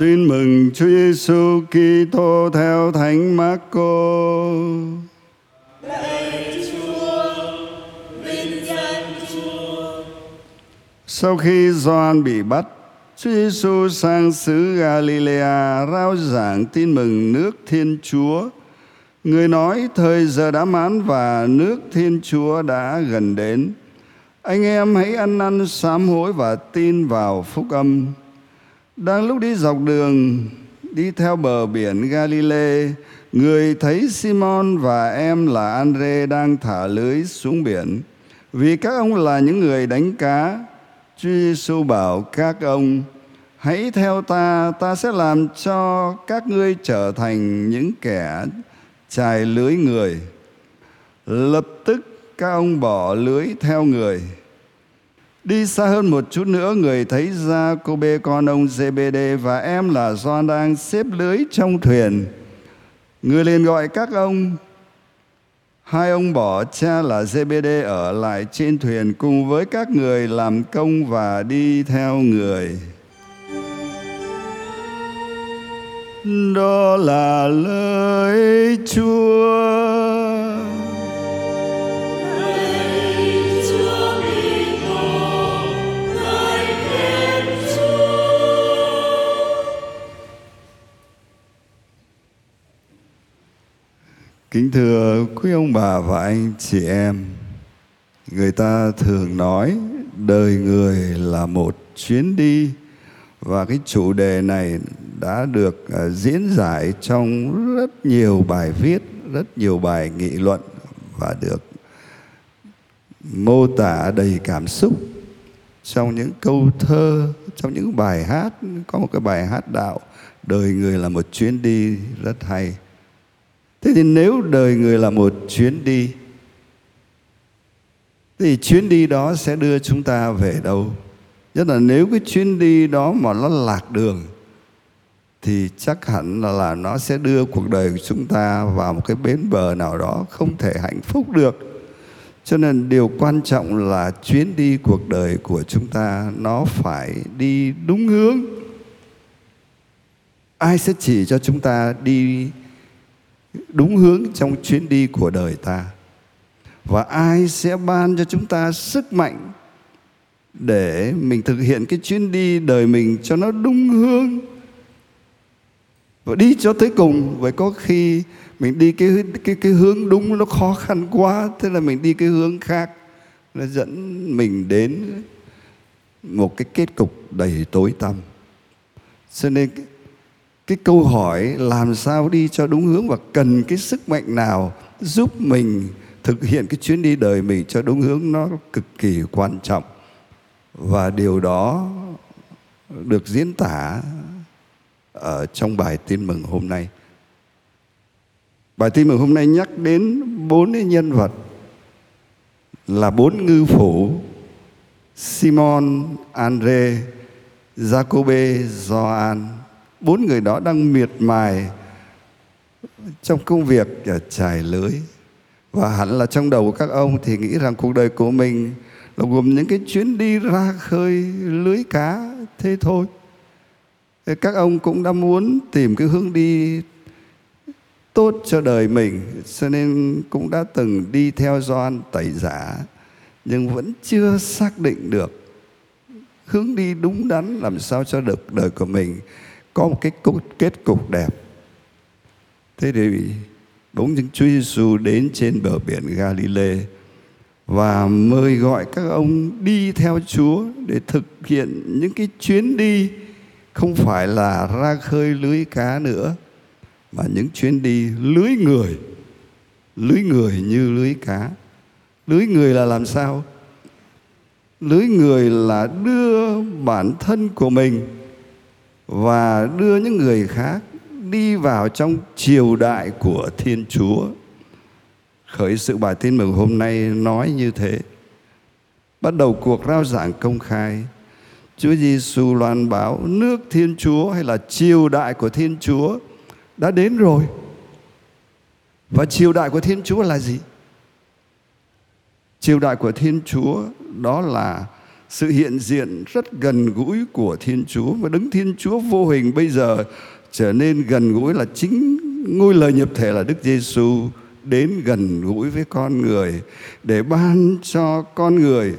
Tin mừng Chúa Giêsu Kitô theo Thánh Marco. Sau khi Gioan bị bắt, Chúa Giêsu sang xứ Galilea rao giảng tin mừng nước Thiên Chúa. Người nói thời giờ đã mãn và nước Thiên Chúa đã gần đến. Anh em hãy ăn năn sám hối và tin vào phúc âm. Đang lúc đi dọc đường đi theo bờ biển Galilee, người thấy Simon và em là Andre đang thả lưới xuống biển. Vì các ông là những người đánh cá, Chúa Giêsu bảo các ông: Hãy theo ta, ta sẽ làm cho các ngươi trở thành những kẻ trải lưới người. Lập tức các ông bỏ lưới theo người. Đi xa hơn một chút nữa, người thấy ra cô bê con ông GBD và em là do đang xếp lưới trong thuyền. Người liền gọi các ông. Hai ông bỏ cha là GBD ở lại trên thuyền cùng với các người làm công và đi theo người. Đó là lời Chúa. Kính thưa quý ông bà và anh chị em, người ta thường nói đời người là một chuyến đi và cái chủ đề này đã được à, diễn giải trong rất nhiều bài viết, rất nhiều bài nghị luận và được mô tả đầy cảm xúc trong những câu thơ, trong những bài hát, có một cái bài hát đạo đời người là một chuyến đi rất hay. Thế thì nếu đời người là một chuyến đi thì chuyến đi đó sẽ đưa chúng ta về đâu? Nhất là nếu cái chuyến đi đó mà nó lạc đường thì chắc hẳn là, là nó sẽ đưa cuộc đời của chúng ta vào một cái bến bờ nào đó không thể hạnh phúc được. Cho nên điều quan trọng là chuyến đi cuộc đời của chúng ta nó phải đi đúng hướng. Ai sẽ chỉ cho chúng ta đi đúng hướng trong chuyến đi của đời ta. Và ai sẽ ban cho chúng ta sức mạnh để mình thực hiện cái chuyến đi đời mình cho nó đúng hướng và đi cho tới cùng? Vậy có khi mình đi cái cái cái hướng đúng nó khó khăn quá, thế là mình đi cái hướng khác, nó dẫn mình đến một cái kết cục đầy tối tăm. Cho nên cái, câu hỏi làm sao đi cho đúng hướng và cần cái sức mạnh nào giúp mình thực hiện cái chuyến đi đời mình cho đúng hướng nó cực kỳ quan trọng. Và điều đó được diễn tả ở trong bài tin mừng hôm nay. Bài tin mừng hôm nay nhắc đến bốn cái nhân vật là bốn ngư phủ Simon, Andre, Jacobe, Gioan bốn người đó đang miệt mài trong công việc trải lưới. Và hẳn là trong đầu của các ông thì nghĩ rằng cuộc đời của mình là gồm những cái chuyến đi ra khơi lưới cá thế thôi. Các ông cũng đã muốn tìm cái hướng đi tốt cho đời mình, cho nên cũng đã từng đi theo doan tẩy giả, nhưng vẫn chưa xác định được hướng đi đúng đắn làm sao cho được đời của mình có một cái kết cục đẹp. Thế thì bỗng dưng Chúa Giêsu đến trên bờ biển Galilee và mời gọi các ông đi theo Chúa để thực hiện những cái chuyến đi không phải là ra khơi lưới cá nữa, mà những chuyến đi lưới người lưới người như lưới cá. Lưới người là làm sao? Lưới người là đưa bản thân của mình và đưa những người khác đi vào trong triều đại của Thiên Chúa. Khởi sự bài tin mừng hôm nay nói như thế. Bắt đầu cuộc rao giảng công khai, Chúa Giêsu loan báo nước Thiên Chúa hay là triều đại của Thiên Chúa đã đến rồi. Và triều đại của Thiên Chúa là gì? Triều đại của Thiên Chúa đó là sự hiện diện rất gần gũi của Thiên Chúa và Đấng Thiên Chúa vô hình bây giờ trở nên gần gũi là chính ngôi lời nhập thể là Đức Giêsu đến gần gũi với con người để ban cho con người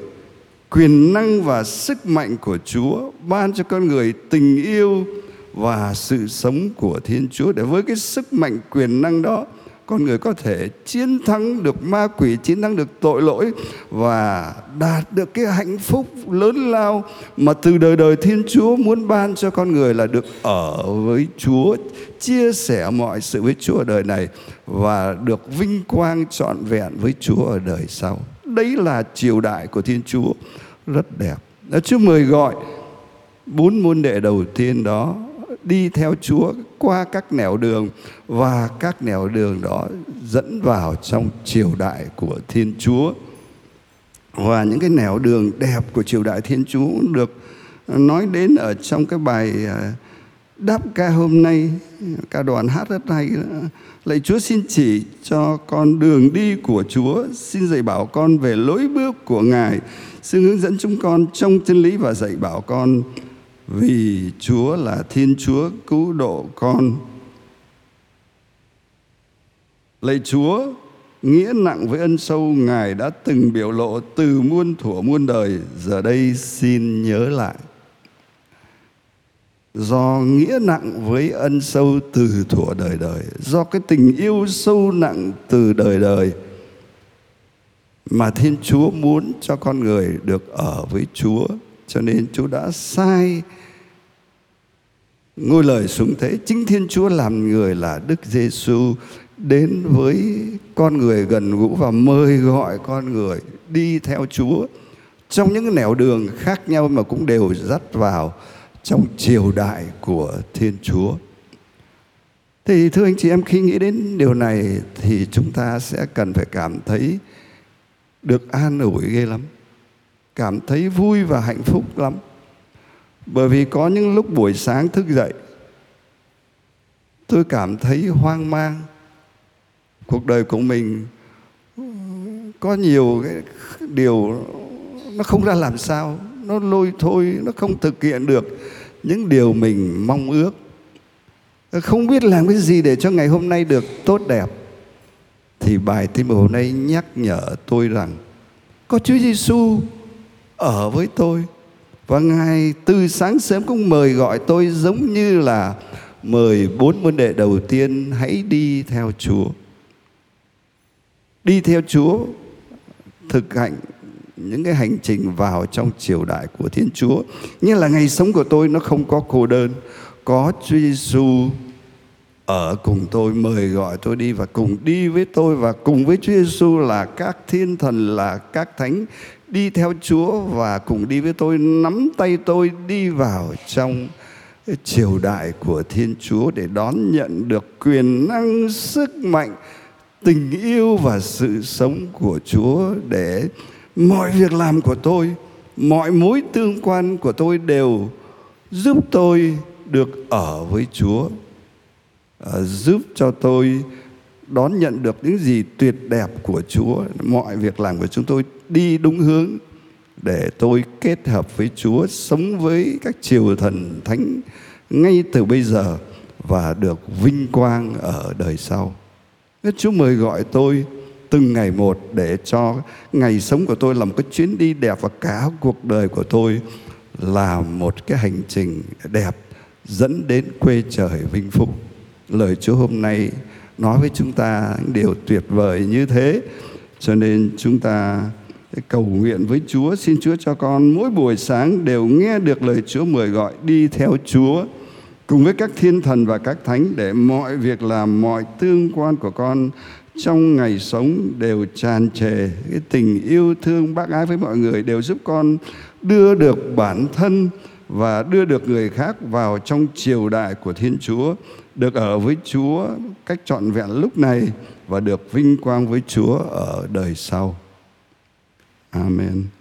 quyền năng và sức mạnh của Chúa, ban cho con người tình yêu và sự sống của Thiên Chúa. Để với cái sức mạnh quyền năng đó con người có thể chiến thắng được ma quỷ, chiến thắng được tội lỗi và đạt được cái hạnh phúc lớn lao mà từ đời đời thiên chúa muốn ban cho con người là được ở với chúa, chia sẻ mọi sự với chúa ở đời này và được vinh quang trọn vẹn với chúa ở đời sau. Đấy là triều đại của thiên chúa. Rất đẹp. Chúa mời gọi bốn môn đệ đầu tiên đó đi theo Chúa qua các nẻo đường và các nẻo đường đó dẫn vào trong triều đại của Thiên Chúa. Và những cái nẻo đường đẹp của triều đại Thiên Chúa được nói đến ở trong cái bài à, đáp ca hôm nay, ca đoàn hát rất hay lạy Chúa xin chỉ cho con đường đi của Chúa, xin dạy bảo con về lối bước của Ngài, xin hướng dẫn chúng con trong chân lý và dạy bảo con vì Chúa là Thiên Chúa cứu độ con. Lạy Chúa, nghĩa nặng với ân sâu Ngài đã từng biểu lộ từ muôn thuở muôn đời, giờ đây xin nhớ lại. Do nghĩa nặng với ân sâu từ thuở đời đời, do cái tình yêu sâu nặng từ đời đời, mà Thiên Chúa muốn cho con người được ở với Chúa cho nên Chúa đã sai ngôi lời xuống thế chính Thiên Chúa làm người là Đức Giêsu đến với con người gần gũi và mời gọi con người đi theo Chúa trong những nẻo đường khác nhau mà cũng đều dắt vào trong triều đại của Thiên Chúa. Thì thưa anh chị em, khi nghĩ đến điều này thì chúng ta sẽ cần phải cảm thấy được an ủi ghê lắm cảm thấy vui và hạnh phúc lắm. Bởi vì có những lúc buổi sáng thức dậy, tôi cảm thấy hoang mang. Cuộc đời của mình có nhiều cái điều nó không ra làm sao, nó lôi thôi, nó không thực hiện được những điều mình mong ước. Không biết làm cái gì để cho ngày hôm nay được tốt đẹp. Thì bài tin hôm nay nhắc nhở tôi rằng có Chúa Giêsu ở với tôi và ngài từ sáng sớm cũng mời gọi tôi giống như là mời bốn môn đệ đầu tiên hãy đi theo Chúa. Đi theo Chúa thực hành những cái hành trình vào trong triều đại của Thiên Chúa. Như là ngày sống của tôi nó không có cô đơn, có Chúa Giêsu ở cùng tôi mời gọi tôi đi và cùng đi với tôi và cùng với Chúa Giêsu là các thiên thần là các thánh đi theo Chúa và cùng đi với tôi, nắm tay tôi đi vào trong triều đại của Thiên Chúa để đón nhận được quyền năng, sức mạnh, tình yêu và sự sống của Chúa để mọi việc làm của tôi, mọi mối tương quan của tôi đều giúp tôi được ở với Chúa à, giúp cho tôi đón nhận được những gì tuyệt đẹp của Chúa. Mọi việc làm của chúng tôi đi đúng hướng để tôi kết hợp với Chúa, sống với các triều thần thánh ngay từ bây giờ và được vinh quang ở đời sau. Chúa mời gọi tôi từng ngày một để cho ngày sống của tôi là một cái chuyến đi đẹp và cả cuộc đời của tôi là một cái hành trình đẹp dẫn đến quê trời vinh phúc. Lời Chúa hôm nay nói với chúng ta những điều tuyệt vời như thế, cho nên chúng ta cầu nguyện với Chúa xin Chúa cho con mỗi buổi sáng đều nghe được lời Chúa mời gọi đi theo Chúa cùng với các thiên thần và các thánh để mọi việc làm mọi tương quan của con trong ngày sống đều tràn trề cái tình yêu thương bác ái với mọi người đều giúp con đưa được bản thân và đưa được người khác vào trong triều đại của Thiên Chúa, được ở với Chúa cách trọn vẹn lúc này và được vinh quang với Chúa ở đời sau. Amen.